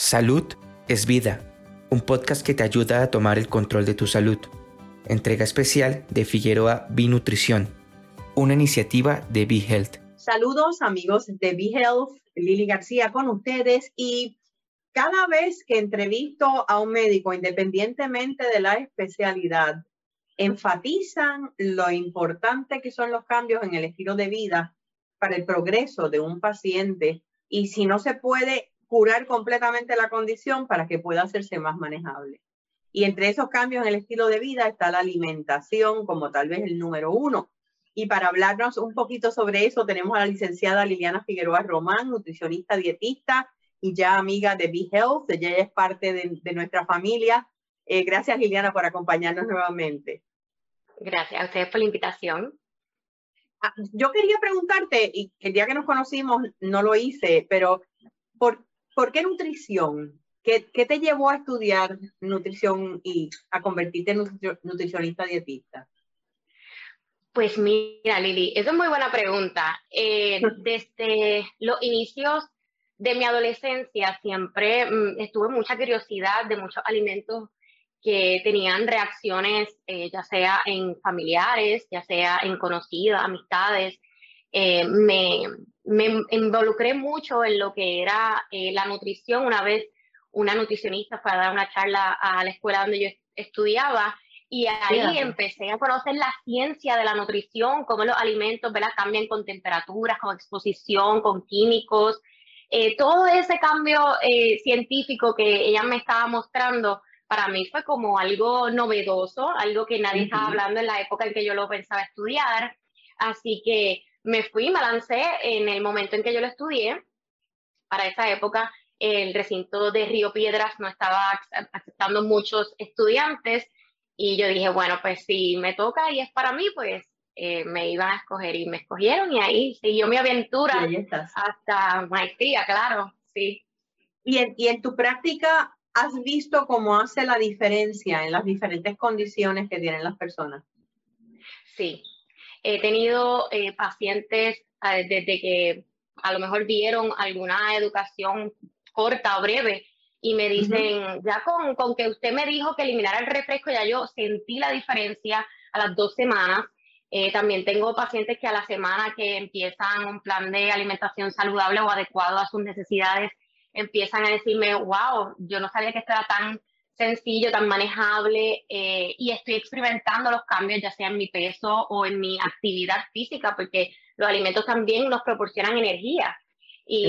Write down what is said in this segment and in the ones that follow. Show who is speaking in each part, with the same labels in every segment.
Speaker 1: Salud es vida, un podcast que te ayuda a tomar el control de tu salud. Entrega especial de Figueroa Binutrición, una iniciativa de BeHealth.
Speaker 2: Saludos amigos de BeHealth, Lili García con ustedes y cada vez que entrevisto a un médico, independientemente de la especialidad, enfatizan lo importante que son los cambios en el estilo de vida para el progreso de un paciente y si no se puede curar completamente la condición para que pueda hacerse más manejable. Y entre esos cambios en el estilo de vida está la alimentación como tal vez el número uno. Y para hablarnos un poquito sobre eso tenemos a la licenciada Liliana Figueroa Román, nutricionista dietista y ya amiga de BeHealth. Ella es parte de, nuestra familia. Eh, gracias Liliana por acompañarnos nuevamente.
Speaker 3: Gracias a ustedes por la invitación.
Speaker 2: Ah, yo quería preguntarte, y el día que nos conocimos no lo hice, pero ¿por, ¿por qué nutrición? ¿Qué, ¿Qué, te llevó a estudiar nutrición y a convertirte en nutricionista dietista?
Speaker 3: Pues mira, Lili, esa es muy buena pregunta. Eh, desde los inicios de mi adolescencia siempre mm, estuve mucha curiosidad de muchos alimentos que tenían reacciones, eh, ya sea en familiares, ya sea en conocidas, amistades. Eh, me, me, involucré mucho en lo que era eh, la nutrición. Una vez una nutricionista fue a dar una charla a la escuela donde yo estudiaba y ahí empecé a conocer la ciencia de la nutrición, cómo los alimentos ¿verdad? cambian con temperaturas, con exposición, con químicos. todo ese cambio científico que ella me estaba mostrando para mí fue como algo novedoso, algo que nadie estaba hablando en la época en que yo lo pensaba estudiar. Así que me fui, me lancé en el momento en que yo lo estudié. Para esa época, el recinto de Río Piedras no estaba aceptando muchos estudiantes y yo dije, bueno, pues si me toca y es para mí, pues eh, me iban a escoger y me escogieron y ahí siguió mi aventura hasta maestría, claro, sí.
Speaker 2: Y en, y en tu práctica has visto cómo hace la diferencia en las diferentes condiciones que tienen las personas?
Speaker 3: Sí, he tenido eh, pacientes eh, desde que a lo mejor vieron alguna educación corta o breve y me dicen, ya con, con, que usted me dijo que eliminara el refresco, ya yo sentí la diferencia a las dos semanas. Eh, también tengo pacientes que a la semana que empiezan un plan de alimentación saludable o adecuado a sus necesidades, empiezan a decirme, wow, yo no sabía que esto era tan sencillo, tan manejable y estoy experimentando los cambios ya sea en mi peso o en mi actividad física, porque los alimentos también nos proporcionan energía. Y,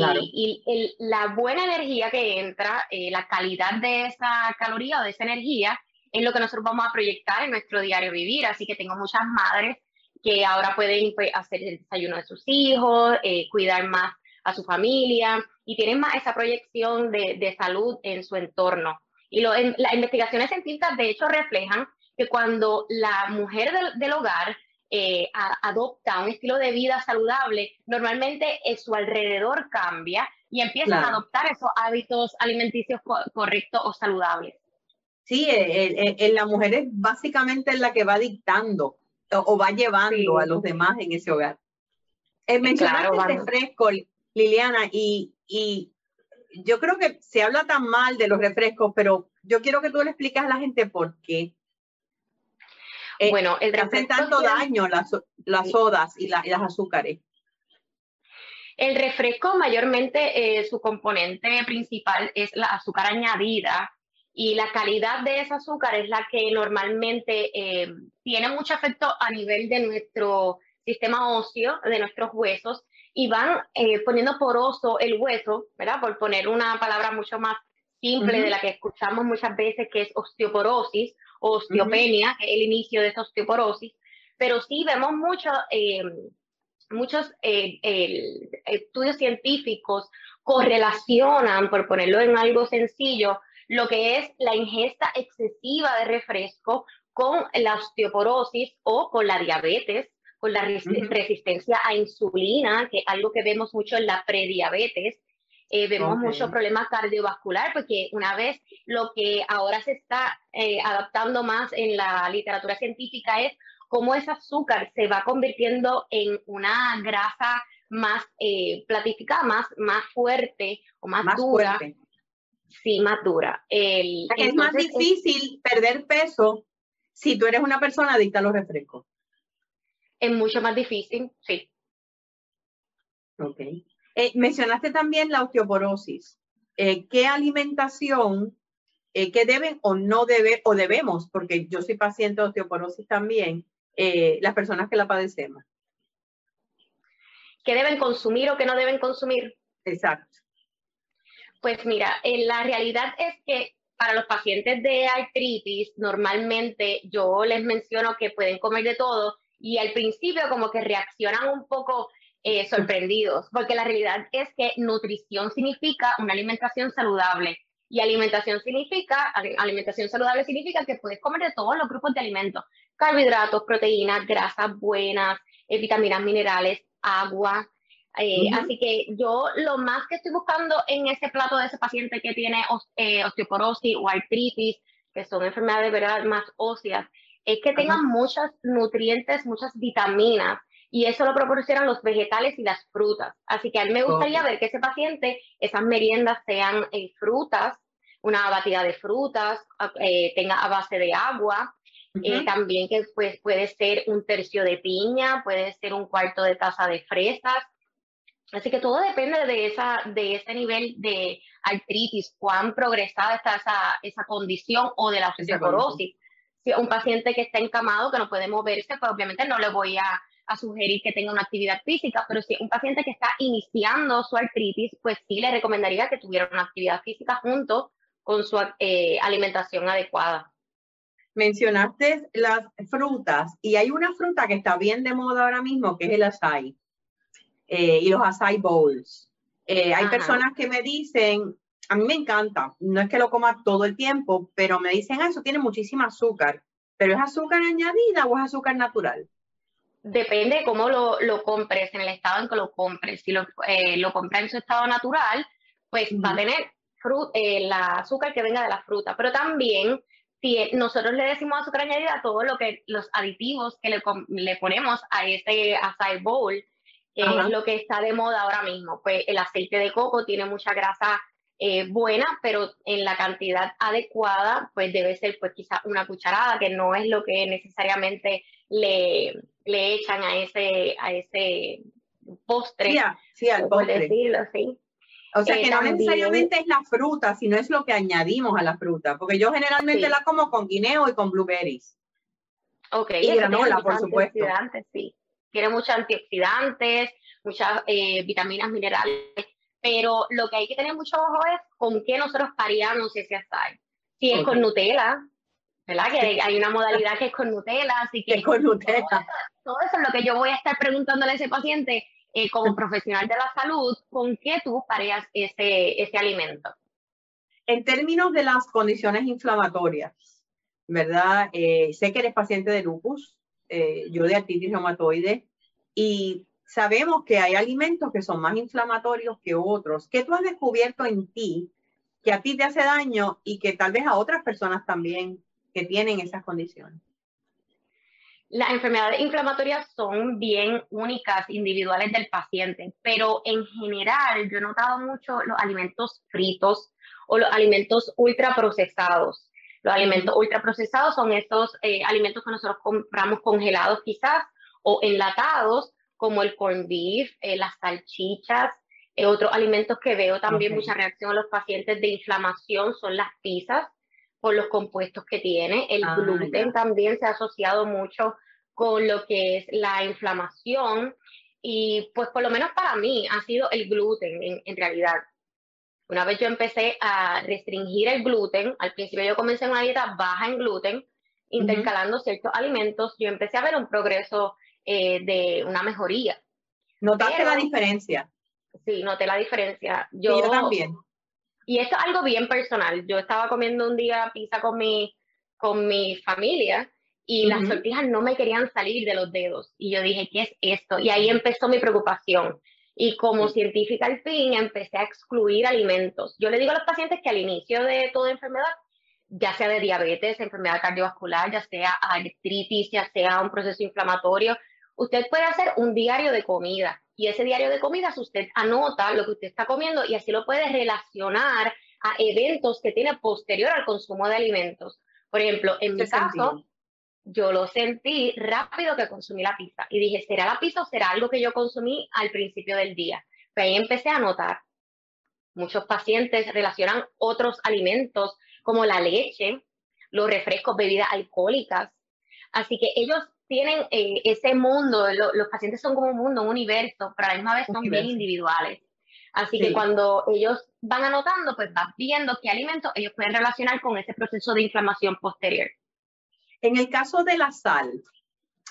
Speaker 3: y la buena energía que entra, eh, la calidad de esa caloría o de esa energía, es lo que nosotros vamos a proyectar en nuestro diario vivir. Así que tengo muchas madres que ahora pueden pues, hacer el desayuno de sus hijos, eh, cuidar más a su familia y tienen más esa proyección de, de salud en su entorno. Y lo, en, las investigaciones científicas de hecho reflejan que cuando la mujer del, del hogar eh, adopta un estilo de vida saludable, normalmente en su alrededor cambia y empiezan a adoptar esos hábitos alimenticios correctos o saludables.
Speaker 2: Sí, en la mujer es básicamente la que va dictando o, va llevando a los demás en ese hogar. Eh, mencionaste claro, refresco, Liliana, y, y yo creo que se habla tan mal de los refrescos, pero yo quiero que tú le expliques a la gente por qué. Eh, bueno, el hacen tanto daño las, las sodas y, las azúcares.
Speaker 3: El refresco mayormente eh, su componente principal es la azúcar añadida y la calidad de ese azúcar es la que normalmente eh, tiene mucho efecto a nivel de nuestro sistema óseo, de nuestros huesos y van poniendo poroso el hueso, ¿verdad? Por poner una palabra mucho más simple de la que escuchamos muchas veces, que es osteoporosis osteopenia, que es el inicio de esa osteoporosis, pero sí vemos mucho, eh, muchos eh, estudios científicos correlacionan, por ponerlo en algo sencillo, lo que es la ingesta excesiva de refresco con la osteoporosis o con la diabetes, con la resistencia a insulina, que es algo que vemos mucho en la prediabetes, eh, vemos muchos problemas cardiovasculares porque una vez lo que ahora se está eh, adaptando más en la literatura científica es cómo ese azúcar se va convirtiendo en una grasa más eh, platificada, más, más fuerte o más, dura. sí más dura.
Speaker 2: El, es más difícil perder peso si tú eres una persona adicta a los refrescos.
Speaker 3: Es mucho más difícil, sí.
Speaker 2: Ok. Eh, mencionaste también la osteoporosis. Eh, ¿Qué alimentación, eh, qué deben o no deben, o debemos, porque yo soy paciente de osteoporosis también, las personas que la padecemos?
Speaker 3: ¿Qué deben consumir o qué no deben consumir?
Speaker 2: Exacto.
Speaker 3: Pues mira, la realidad es que para los pacientes de artritis, normalmente yo les menciono que pueden comer de todo y al principio como que reaccionan un poco eh, sorprendidos, porque la realidad es que nutrición significa una alimentación saludable y alimentación significa, alimentación saludable significa que puedes comer de todos los grupos de alimentos, carbohidratos, proteínas, grasas buenas, eh, vitaminas, minerales, agua, eh, así que yo lo más que estoy buscando en ese plato de ese paciente que tiene osteoporosis o artritis, que son enfermedades de verdad más óseas, es que tengan muchos nutrientes, muchas vitaminas, y eso lo proporcionan los vegetales y las frutas. Así que a mí me gustaría ver que ese paciente, esas meriendas sean eh, frutas, una batida de frutas, tenga a base de agua, también que pues, puede ser un tercio de piña, puede ser un cuarto de taza de fresas, Así que todo depende de, esa, de ese nivel de artritis, cuán progresada está esa, esa condición o de la osteoporosis. Si un paciente que está encamado, que no puede moverse, pues obviamente no le voy a, a, sugerir que tenga una actividad física, pero si un paciente que está iniciando su artritis, pues sí le recomendaría que tuviera una actividad física junto con su eh, alimentación adecuada.
Speaker 2: Mencionaste las frutas y hay una fruta que está bien de moda ahora mismo, que es el açaí. Eh, y los acai bowls. Eh, hay personas que me dicen, a mí me encanta, no es que lo coma todo el tiempo, pero me dicen, ah, eso tiene muchísima azúcar, pero ¿es azúcar añadida o es azúcar natural?
Speaker 3: Depende de cómo lo, lo compres, en el estado en que lo compres. Si lo, eh, lo compras en su estado natural, pues va a tener el azúcar que venga de la fruta, pero también si nosotros le decimos azúcar añadida, todo lo que los aditivos que le, le ponemos a ese acai bowl, es lo que está de moda ahora mismo. Pues el aceite de coco tiene mucha grasa eh, buena, pero en la cantidad adecuada, pues debe ser pues quizá una cucharada, que no es lo que necesariamente le, le echan a ese, a ese postre.
Speaker 2: Sí, al postre. decirlo, sí. O sea, que no necesariamente es la fruta, sino es lo que añadimos a la fruta, porque yo generalmente la como con guineo y con blueberries.
Speaker 3: Ok, y granola, por supuesto. Sí tiene muchos antioxidantes, muchas eh, vitaminas, minerales, pero lo que hay que tener mucho ojo es con qué nosotros paríamos ese açaí. Si es con Nutella, ¿verdad? Que hay una modalidad que es con Nutella, así que
Speaker 2: con Nutella.
Speaker 3: Todo, eso, es lo que yo voy a estar preguntándole a ese paciente eh, como profesional de la salud, ¿con qué tú parías ese, ese alimento?
Speaker 2: En términos de las condiciones inflamatorias, ¿verdad? Eh, sé que eres paciente de lupus, eh, yo de artritis reumatoide, y sabemos que hay alimentos que son más inflamatorios que otros. ¿Qué tú has descubierto en ti que a ti te hace daño y que tal vez a otras personas también que tienen esas condiciones?
Speaker 3: Las enfermedades inflamatorias son bien únicas, individuales del paciente, pero en general yo he notado mucho los alimentos fritos o los alimentos ultraprocesados. Los alimentos ultraprocesados son estos eh, alimentos que nosotros compramos congelados quizás o enlatados, como el corn beef, eh, las salchichas. Eh, otros alimentos que veo también mucha reacción a los pacientes de inflamación son las pizzas por los compuestos que tiene. El ah, gluten también se ha asociado mucho con lo que es la inflamación. Y pues por lo menos para mí ha sido el gluten en, en realidad. Una vez yo empecé a restringir el gluten, al principio yo comencé una dieta baja en gluten, intercalando ciertos alimentos, yo empecé a ver un progreso eh, de una mejoría.
Speaker 2: ¿Notaste la diferencia?
Speaker 3: Sí, noté la diferencia. Yo,
Speaker 2: también.
Speaker 3: Y esto es algo bien personal. Yo estaba comiendo un día pizza con mi, con mi familia y las sortijas no me querían salir de los dedos. Y yo dije, ¿qué es esto? Y ahí empezó mi preocupación. Y como científica al fin, empecé a excluir alimentos. Yo le digo a los pacientes que al inicio de toda enfermedad, ya sea de diabetes, enfermedad cardiovascular, ya sea artritis, ya sea un proceso inflamatorio, usted puede hacer un diario de comida. Y ese diario de comidas usted anota lo que usted está comiendo y así lo puede relacionar a eventos que tiene posterior al consumo de alimentos. Por ejemplo, en mi caso, yo lo sentí rápido que consumí la pizza y dije, ¿será la pizza o será algo que yo consumí al principio del día? Pues ahí empecé a notar. Muchos pacientes relacionan otros alimentos como la leche, los refrescos, bebidas alcohólicas. Así que ellos tienen eh, ese mundo, los pacientes son como un mundo, un universo, pero a la misma vez son bien individuales. Así que cuando ellos van anotando, pues van viendo qué alimentos ellos pueden relacionar con ese proceso de inflamación posterior.
Speaker 2: En el caso de la sal,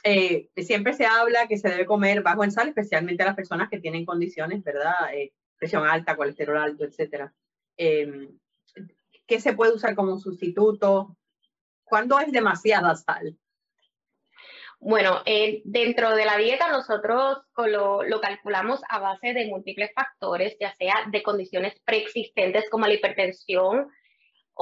Speaker 2: eh, siempre se habla que se debe comer bajo en sal, especialmente a las personas que tienen condiciones, ¿verdad? Eh, presión alta, colesterol alto, etcétera. Em, ¿Qué se puede usar como sustituto? ¿Cuándo es demasiada sal?
Speaker 3: Bueno, eh, dentro de la dieta nosotros lo, lo, calculamos a base de múltiples factores, ya sea de condiciones preexistentes como la hipertensión,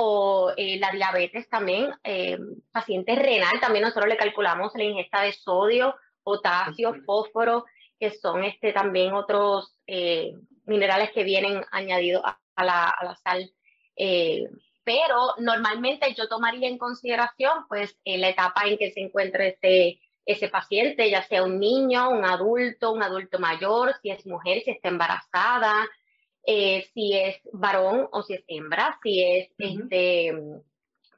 Speaker 3: o eh, la diabetes también, eh, pacientes renal, también nosotros le calculamos la ingesta de sodio, potasio, fósforo, que son este, también otros eh, minerales que vienen añadidos a, la, a la, sal. pero normalmente yo tomaría en consideración pues la etapa en que se encuentra ese, ese paciente, ya sea un niño, un adulto, un adulto mayor, si es mujer, si está embarazada, eh, si es varón o si es hembra, si es este,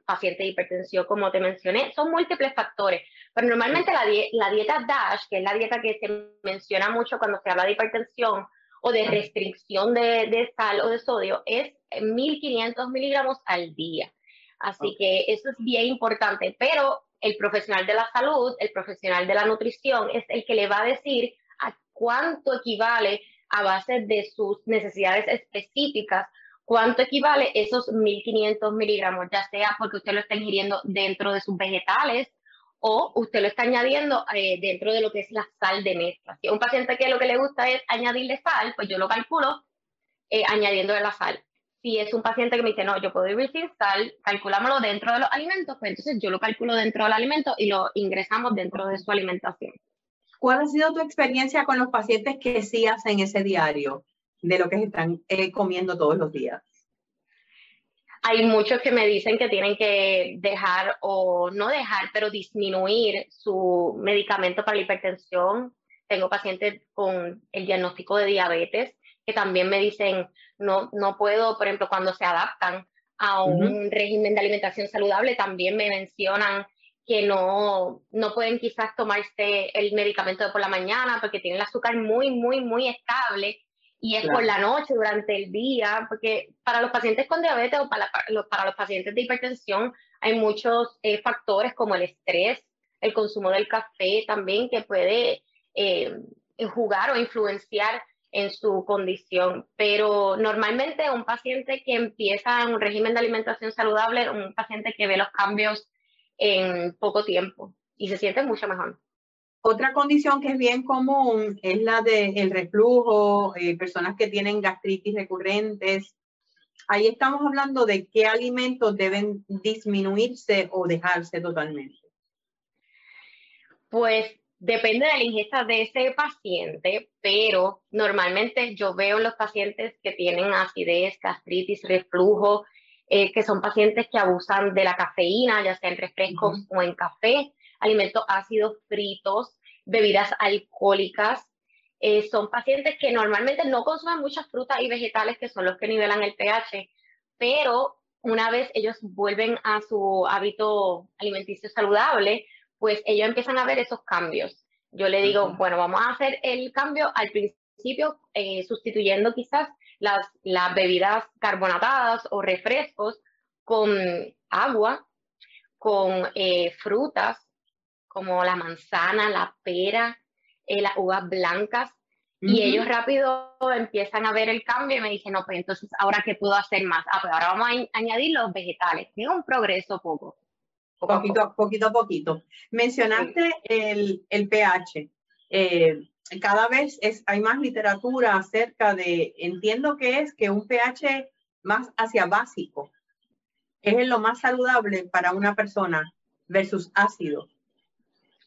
Speaker 3: paciente de hipertensión, como te mencioné, son múltiples factores. Pero normalmente la, la, dieta DASH, que es la dieta que se menciona mucho cuando se habla de hipertensión o de restricción de, de sal o de sodio, es 1500 miligramos al día. Así que eso es bien importante, pero el profesional de la salud, el profesional de la nutrición, es el que le va a decir a cuánto equivale a base de sus necesidades específicas, cuánto equivale esos 1500 miligramos, ya sea porque usted lo está ingiriendo dentro de sus vegetales o usted lo está añadiendo eh, dentro de lo que es la sal de mezcla. Si un paciente que lo que le gusta es añadirle sal, pues yo lo calculo eh, añadiéndole la sal. Si es un paciente que me dice, no, yo puedo vivir sin sal, calculámoslo dentro de los alimentos, pues entonces yo lo calculo dentro del alimento y lo ingresamos dentro de su alimentación.
Speaker 2: ¿Cuál ha sido tu experiencia con los pacientes que sí hacen ese diario de lo que están eh, comiendo todos los días?
Speaker 3: Hay muchos que me dicen que tienen que dejar o no dejar, pero disminuir su medicamento para la hipertensión. Tengo pacientes con el diagnóstico de diabetes que también me dicen, no, no puedo, por ejemplo, cuando se adaptan a un régimen de alimentación saludable, también me mencionan que no, no pueden quizás tomarse el medicamento de por la mañana porque tienen el azúcar muy, muy, muy estable y es por la noche, durante el día, porque para los pacientes con diabetes o para, los, para los pacientes de hipertensión hay muchos eh, factores como el estrés, el consumo del café también que puede eh, jugar o influenciar en su condición. Pero normalmente un paciente que empieza un régimen de alimentación saludable, un paciente que ve los cambios en poco tiempo y se siente mucho mejor.
Speaker 2: Otra condición que es bien común es la del el reflujo, eh, personas que tienen gastritis recurrentes. Ahí estamos hablando de qué alimentos deben disminuirse o dejarse totalmente.
Speaker 3: Pues depende de la ingesta de ese paciente, pero normalmente yo veo los pacientes que tienen acidez, gastritis, reflujo, eh, que son pacientes que abusan de la cafeína, ya sea en refrescos o en café, alimentos ácidos fritos, bebidas alcohólicas. Eh, son pacientes que normalmente no consumen muchas frutas y vegetales, que son los que nivelan el pH, pero una vez ellos vuelven a su hábito alimenticio saludable, pues ellos empiezan a ver esos cambios. Yo le digo, bueno, vamos a hacer el cambio al principio, eh, sustituyendo quizás las, las bebidas carbonatadas o refrescos con agua, con eh, frutas como la manzana, la pera, eh, las uvas blancas, y ellos rápido empiezan a ver el cambio y me dicen, no, pues entonces, ¿ahora qué puedo hacer más? Ah, pues ahora vamos a añadir los vegetales. Es un progreso poco.
Speaker 2: Poquito, a poquito a poquito. Mencionaste el, el, pH. Eh, cada vez es, hay más literatura acerca de, entiendo que es que un pH más hacia básico es lo más saludable para una persona versus ácido.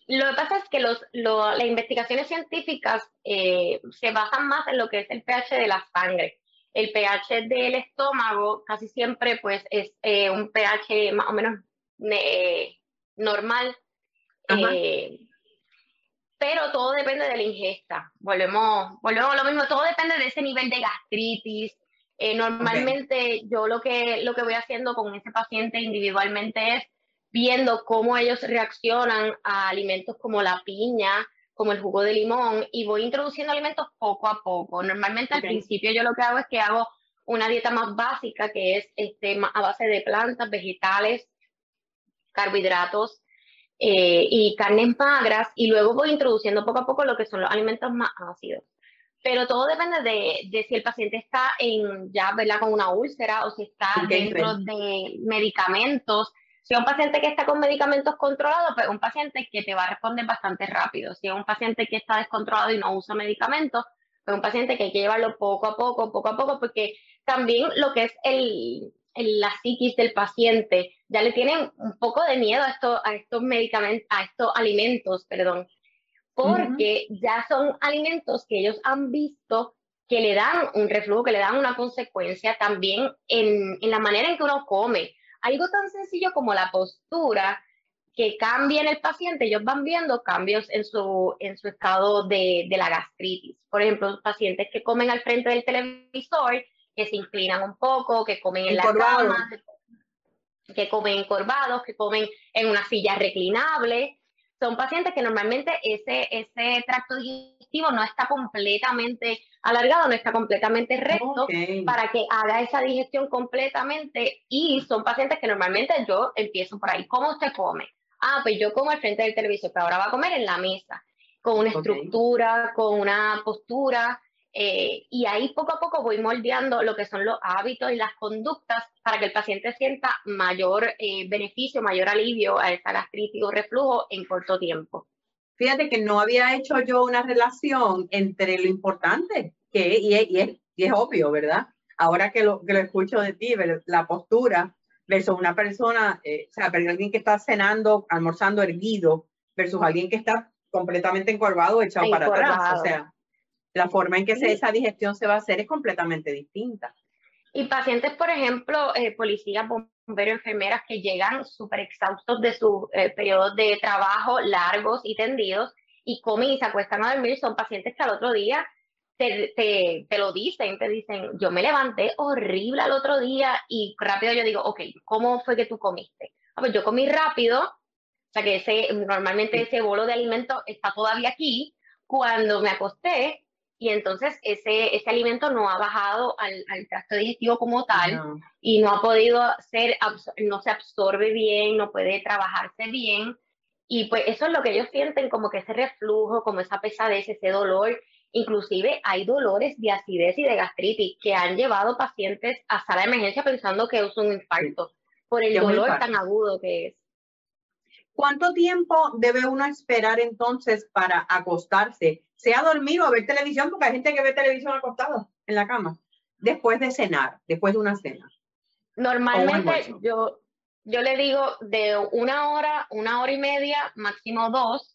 Speaker 3: Lo que pasa es que los, las investigaciones científicas eh, se basan más en lo que es el pH de la sangre. el pH del estómago casi siempre pues es eh, un pH más o menos eh, normal. Eh, pero todo depende de la ingesta. Volvemos, volvemos a lo mismo, todo depende de ese nivel de gastritis. normalmente yo lo que, lo que voy haciendo con ese paciente individualmente es viendo cómo ellos reaccionan a alimentos como la piña, como el jugo de limón y voy introduciendo alimentos poco a poco. Normalmente al principio yo lo que hago es que hago una dieta más básica que es este, a base de plantas, vegetales, carbohidratos eh, y carnes magras y luego voy introduciendo poco a poco lo que son los alimentos más ácidos. Pero todo depende de, de si el paciente está en ya, ¿verdad? Con una úlcera o si está dentro de medicamentos si es un paciente que está con medicamentos controlados, pues un paciente que te va a responder bastante rápido. Si es un paciente que está descontrolado y no usa medicamentos, pues un paciente que hay que llevarlo poco a poco, poco a poco, porque también lo que es el, la psiquis del paciente, ya le tienen un poco de miedo a, esto, a estos medicamentos, a estos alimentos, perdón, porque ya son alimentos que ellos han visto que le dan un reflujo, que le dan una consecuencia también en, en la manera en que uno come algo tan sencillo como la postura que cambia en el paciente, ellos van viendo cambios en su, en su estado de, de la gastritis. Por ejemplo, pacientes que comen al frente del televisor, que se inclinan un poco, que comen en la cama, que comen encorvados, que comen en una silla reclinable. Son pacientes que normalmente ese, ese tracto digestivo no está completamente alargado, no está completamente recto para que haga esa digestión completamente y son pacientes que normalmente yo empiezo por ahí. ¿Cómo usted come? Ah, pues yo como al frente del televisor, pero ahora va a comer en la mesa, con una estructura, con una postura, eh, y ahí poco a poco voy moldeando lo que son los hábitos y las conductas para que el paciente sienta mayor eh, beneficio, mayor alivio a esa gastritis o reflujo en corto tiempo.
Speaker 2: Fíjate que no había hecho yo una relación entre lo importante, que y es, y es, y es obvio, ¿verdad? Ahora que lo, que lo escucho de ti, la postura versus una persona, eh, o sea, alguien que está cenando, almorzando erguido, versus alguien que está completamente encorvado, echado para atrás. O sea, la forma en que esa digestión se va a hacer es completamente distinta.
Speaker 3: Y pacientes, por ejemplo, eh, policías, bomberos, enfermeras que llegan súper exhaustos de sus eh, periodos de trabajo largos y tendidos y comen y se acuestan a dormir, son pacientes que al otro día te, te, te, lo dicen, te dicen, yo me levanté horrible al otro día y rápido yo digo, ok, ¿cómo fue que tú comiste? Ah, pues yo comí rápido, o sea que ese, normalmente ese bolo de alimento está todavía aquí, cuando me acosté y entonces ese, ese alimento no ha bajado al, al tracto digestivo como tal y no ha podido ser, no se absorbe bien, no puede trabajarse bien. Y pues eso es lo que ellos sienten, como que ese reflujo, como esa pesadez, ese dolor. Inclusive hay dolores de acidez y de gastritis que han llevado pacientes a sala de emergencia pensando que es un infarto por el dolor tan agudo que es.
Speaker 2: ¿Cuánto tiempo debe uno esperar entonces para acostarse? Sea dormir o ver televisión, porque hay gente que ve televisión acostada en la cama, después de cenar, después de una cena.
Speaker 3: Normalmente yo, yo le digo de una hora, una hora y media, máximo dos,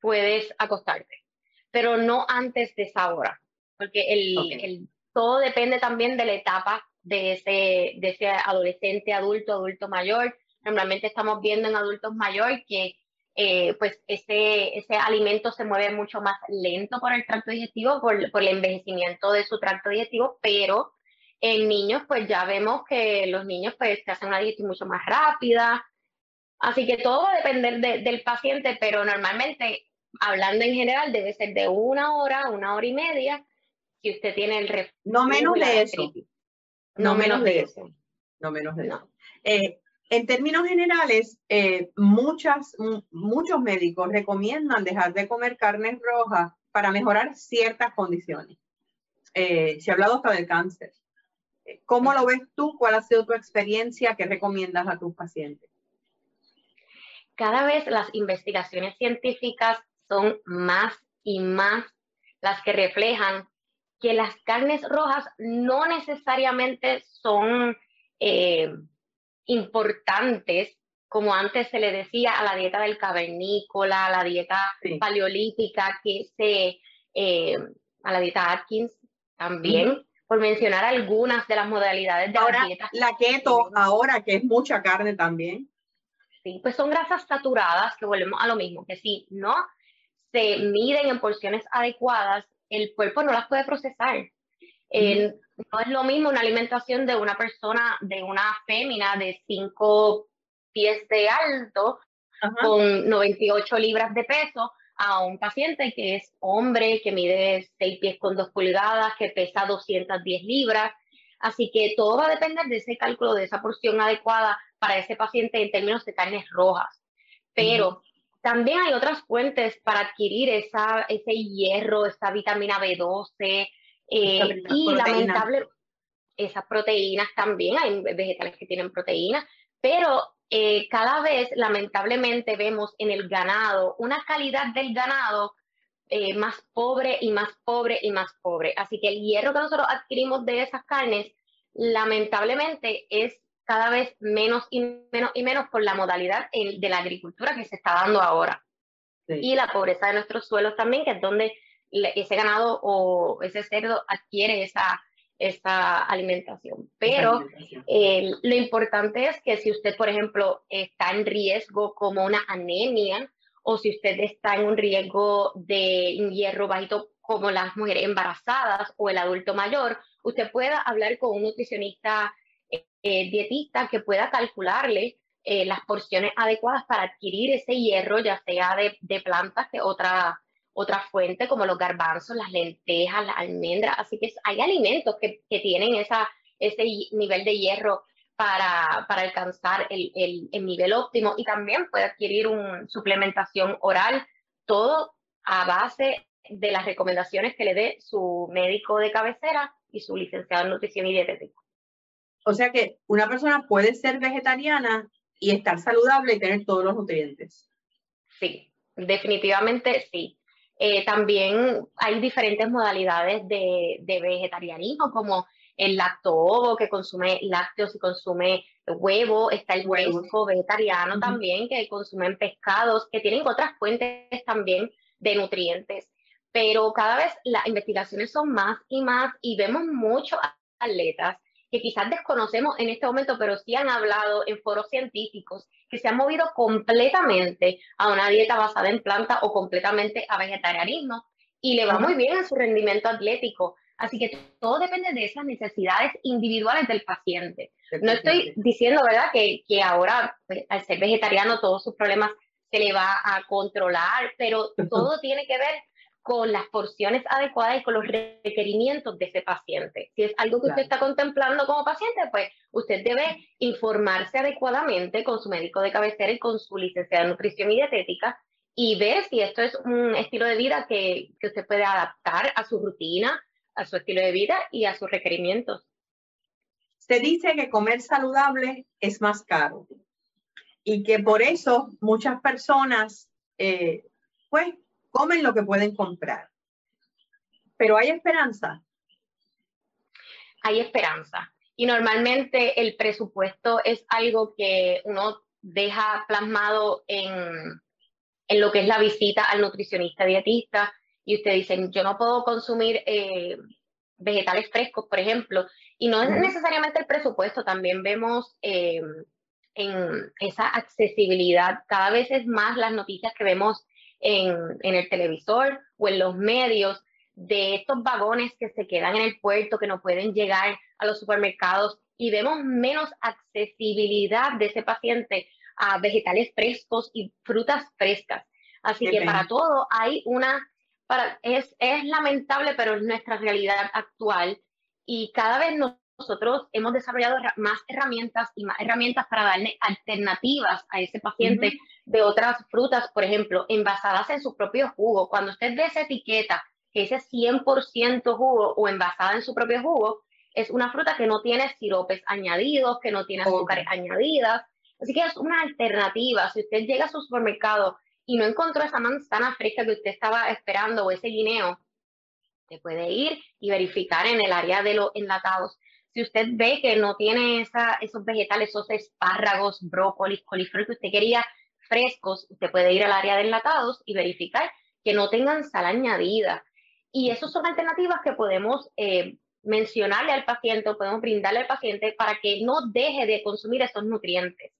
Speaker 3: puedes acostarte, pero no antes de esa hora, porque el, el, todo depende también de la etapa de ese, de ese adolescente, adulto, adulto mayor. Normalmente estamos viendo en adultos mayores que eh, pues ese, ese alimento se mueve mucho más lento por el tracto digestivo, por, por el envejecimiento de su tracto digestivo, pero en niños pues ya vemos que los niños pues se hacen una digestión mucho más rápida. Así que todo va a depender del paciente, pero normalmente, hablando en general, debe ser de una hora, una hora y media, si usted tiene el
Speaker 2: No menos de eso. No, menos de eso. No menos de eso. Eh, en términos generales, eh, muchas, muchos médicos recomiendan dejar de comer carnes rojas para mejorar ciertas condiciones. Eh, se ha hablado hasta del cáncer. Eh, ¿Cómo lo ves tú? ¿Cuál ha sido tu experiencia? ¿Qué recomiendas a tus pacientes?
Speaker 3: Cada vez las investigaciones científicas son más y más las que reflejan que las carnes rojas no necesariamente son importantes, como antes se le decía, a la dieta del cavernícola, a la dieta paleolítica, que se, eh, a la dieta Atkins también, por mencionar algunas de las modalidades de
Speaker 2: ahora,
Speaker 3: la dieta.
Speaker 2: La keto, ahora que es mucha carne también.
Speaker 3: Sí, pues son grasas saturadas, que volvemos a lo mismo, que si no se miden en porciones adecuadas, el cuerpo no las puede procesar. No es lo mismo una alimentación de una persona, de una fémina de 5 pies de alto, con 98 libras de peso, a un paciente que es hombre, que mide 6 pies con 2 pulgadas, que pesa 210 libras. Así que todo va a depender de ese cálculo, de esa porción adecuada para ese paciente en términos de carnes rojas. Pero también hay otras fuentes para adquirir esa, ese hierro, esa vitamina B12 eh, y lamentable, esas proteínas también, hay vegetales que tienen proteínas, pero eh, cada vez lamentablemente vemos en el ganado una calidad del ganado eh, más pobre y más pobre y más pobre. Así que el hierro que nosotros adquirimos de esas carnes, lamentablemente es cada vez menos y menos y menos por la modalidad de la agricultura que se está dando ahora. Y la pobreza de nuestros suelos también, que es donde ese ganado o ese cerdo adquiere esa esa alimentación. Pero eh, lo importante es que si usted, por ejemplo, está en riesgo como una anemia o si usted está en un riesgo de hierro bajito como las mujeres embarazadas o el adulto mayor, usted pueda hablar con un nutricionista eh, eh, dietista que pueda calcularle las porciones adecuadas para adquirir ese hierro, ya sea de, de plantas que otra otra fuente como los garbanzos, las lentejas, las almendras. Así que hay alimentos que, que tienen esa, ese nivel de hierro para, para alcanzar el, el, el, nivel óptimo y también puede adquirir una suplementación oral, todo a base de las recomendaciones que le dé su médico de cabecera y su licenciado en nutrición y dietética.
Speaker 2: O sea que una persona puede ser vegetariana y estar saludable y tener todos los nutrientes.
Speaker 3: Sí, definitivamente sí. Eh, también hay diferentes modalidades de, vegetarianismo, como el lacto que consume lácteos y consume huevo, está el huevo vegetariano también, que consumen pescados, que tienen otras fuentes también de nutrientes. Pero cada vez las investigaciones son más y más y vemos muchos atletas que quizás desconocemos en este momento, pero sí han hablado en foros científicos que se han movido completamente a una dieta basada en planta o completamente a vegetarianismo y le va muy bien en su rendimiento atlético. Así que todo depende de esas necesidades individuales del paciente. No estoy diciendo, ¿verdad?, que, que ahora pues, al ser vegetariano todos sus problemas se le va a controlar, pero todo tiene que ver con las porciones adecuadas y con los requerimientos de ese paciente. Si es algo que usted está contemplando como paciente, pues usted debe informarse adecuadamente con su médico de cabecera y con su licenciada en nutrición y dietética y ver si esto es un estilo de vida que, que usted puede adaptar a su rutina, a su estilo de vida y a sus requerimientos.
Speaker 2: Se dice que comer saludable es más caro y que por eso muchas personas, eh, pues, comen lo que pueden comprar. Pero hay esperanza.
Speaker 3: Hay esperanza. Y normalmente el presupuesto es algo que uno deja plasmado en, en lo que es la visita al nutricionista dietista y usted dice, yo no puedo consumir eh, vegetales frescos, por ejemplo, y no es necesariamente el presupuesto, también vemos eh, en esa accesibilidad, cada vez es más las noticias que vemos en, el televisor o en los medios de estos vagones que se quedan en el puerto, que no pueden llegar a los supermercados y vemos menos accesibilidad de ese paciente a vegetales frescos y frutas frescas. Así que para todo hay una, para, es, es lamentable, pero es nuestra realidad actual y cada vez nos nosotros hemos desarrollado más herramientas y más herramientas para darle alternativas a ese paciente de otras frutas, por ejemplo, envasadas en su propio jugo. Cuando usted ve esa etiqueta que dice 100% jugo o envasada en su propio jugo, es una fruta que no tiene siropes añadidos, que no tiene azúcares añadidas. Así que es una alternativa. Si usted llega a su supermercado y no encontró esa manzana fresca que usted estaba esperando o ese guineo, usted puede ir y verificar en el área de los enlatados si usted ve que no tiene esa, esos vegetales, esos espárragos, brócolis, coliflor que usted quería frescos, usted puede ir al área de enlatados y verificar que no tengan sal añadida. Y esas son alternativas que podemos eh, mencionarle al paciente o podemos brindarle al paciente para que no deje de consumir esos nutrientes.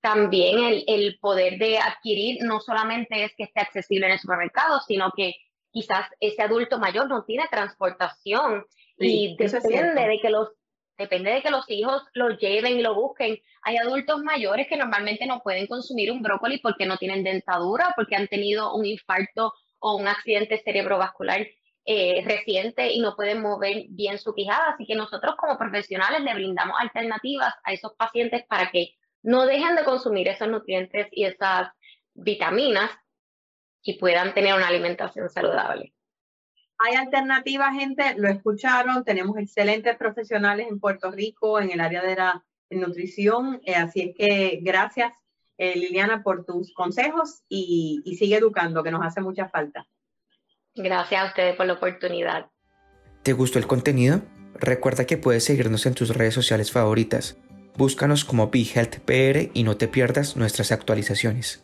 Speaker 3: También el, el poder de adquirir no solamente es que esté accesible en el supermercado, sino que quizás ese adulto mayor no tiene transportación y depende de que los depende de que los hijos lo lleven y lo busquen. Hay adultos mayores que normalmente no pueden consumir un brócoli porque no tienen dentadura, porque han tenido un infarto o un accidente cerebrovascular eh, reciente y no pueden mover bien su quijada. Así que nosotros como profesionales le brindamos alternativas a esos pacientes para que no dejen de consumir esos nutrientes y esas vitaminas y puedan tener una alimentación saludable.
Speaker 2: Hay alternativas, gente, lo escucharon, tenemos excelentes profesionales en Puerto Rico en el área de la nutrición, eh, así es que gracias eh, Liliana por tus consejos y, y sigue educando, que nos hace mucha falta.
Speaker 3: Gracias a ustedes por la oportunidad.
Speaker 1: ¿Te gustó el contenido? Recuerda que puedes seguirnos en tus redes sociales favoritas. Búscanos como BeHealthPR y no te pierdas nuestras actualizaciones.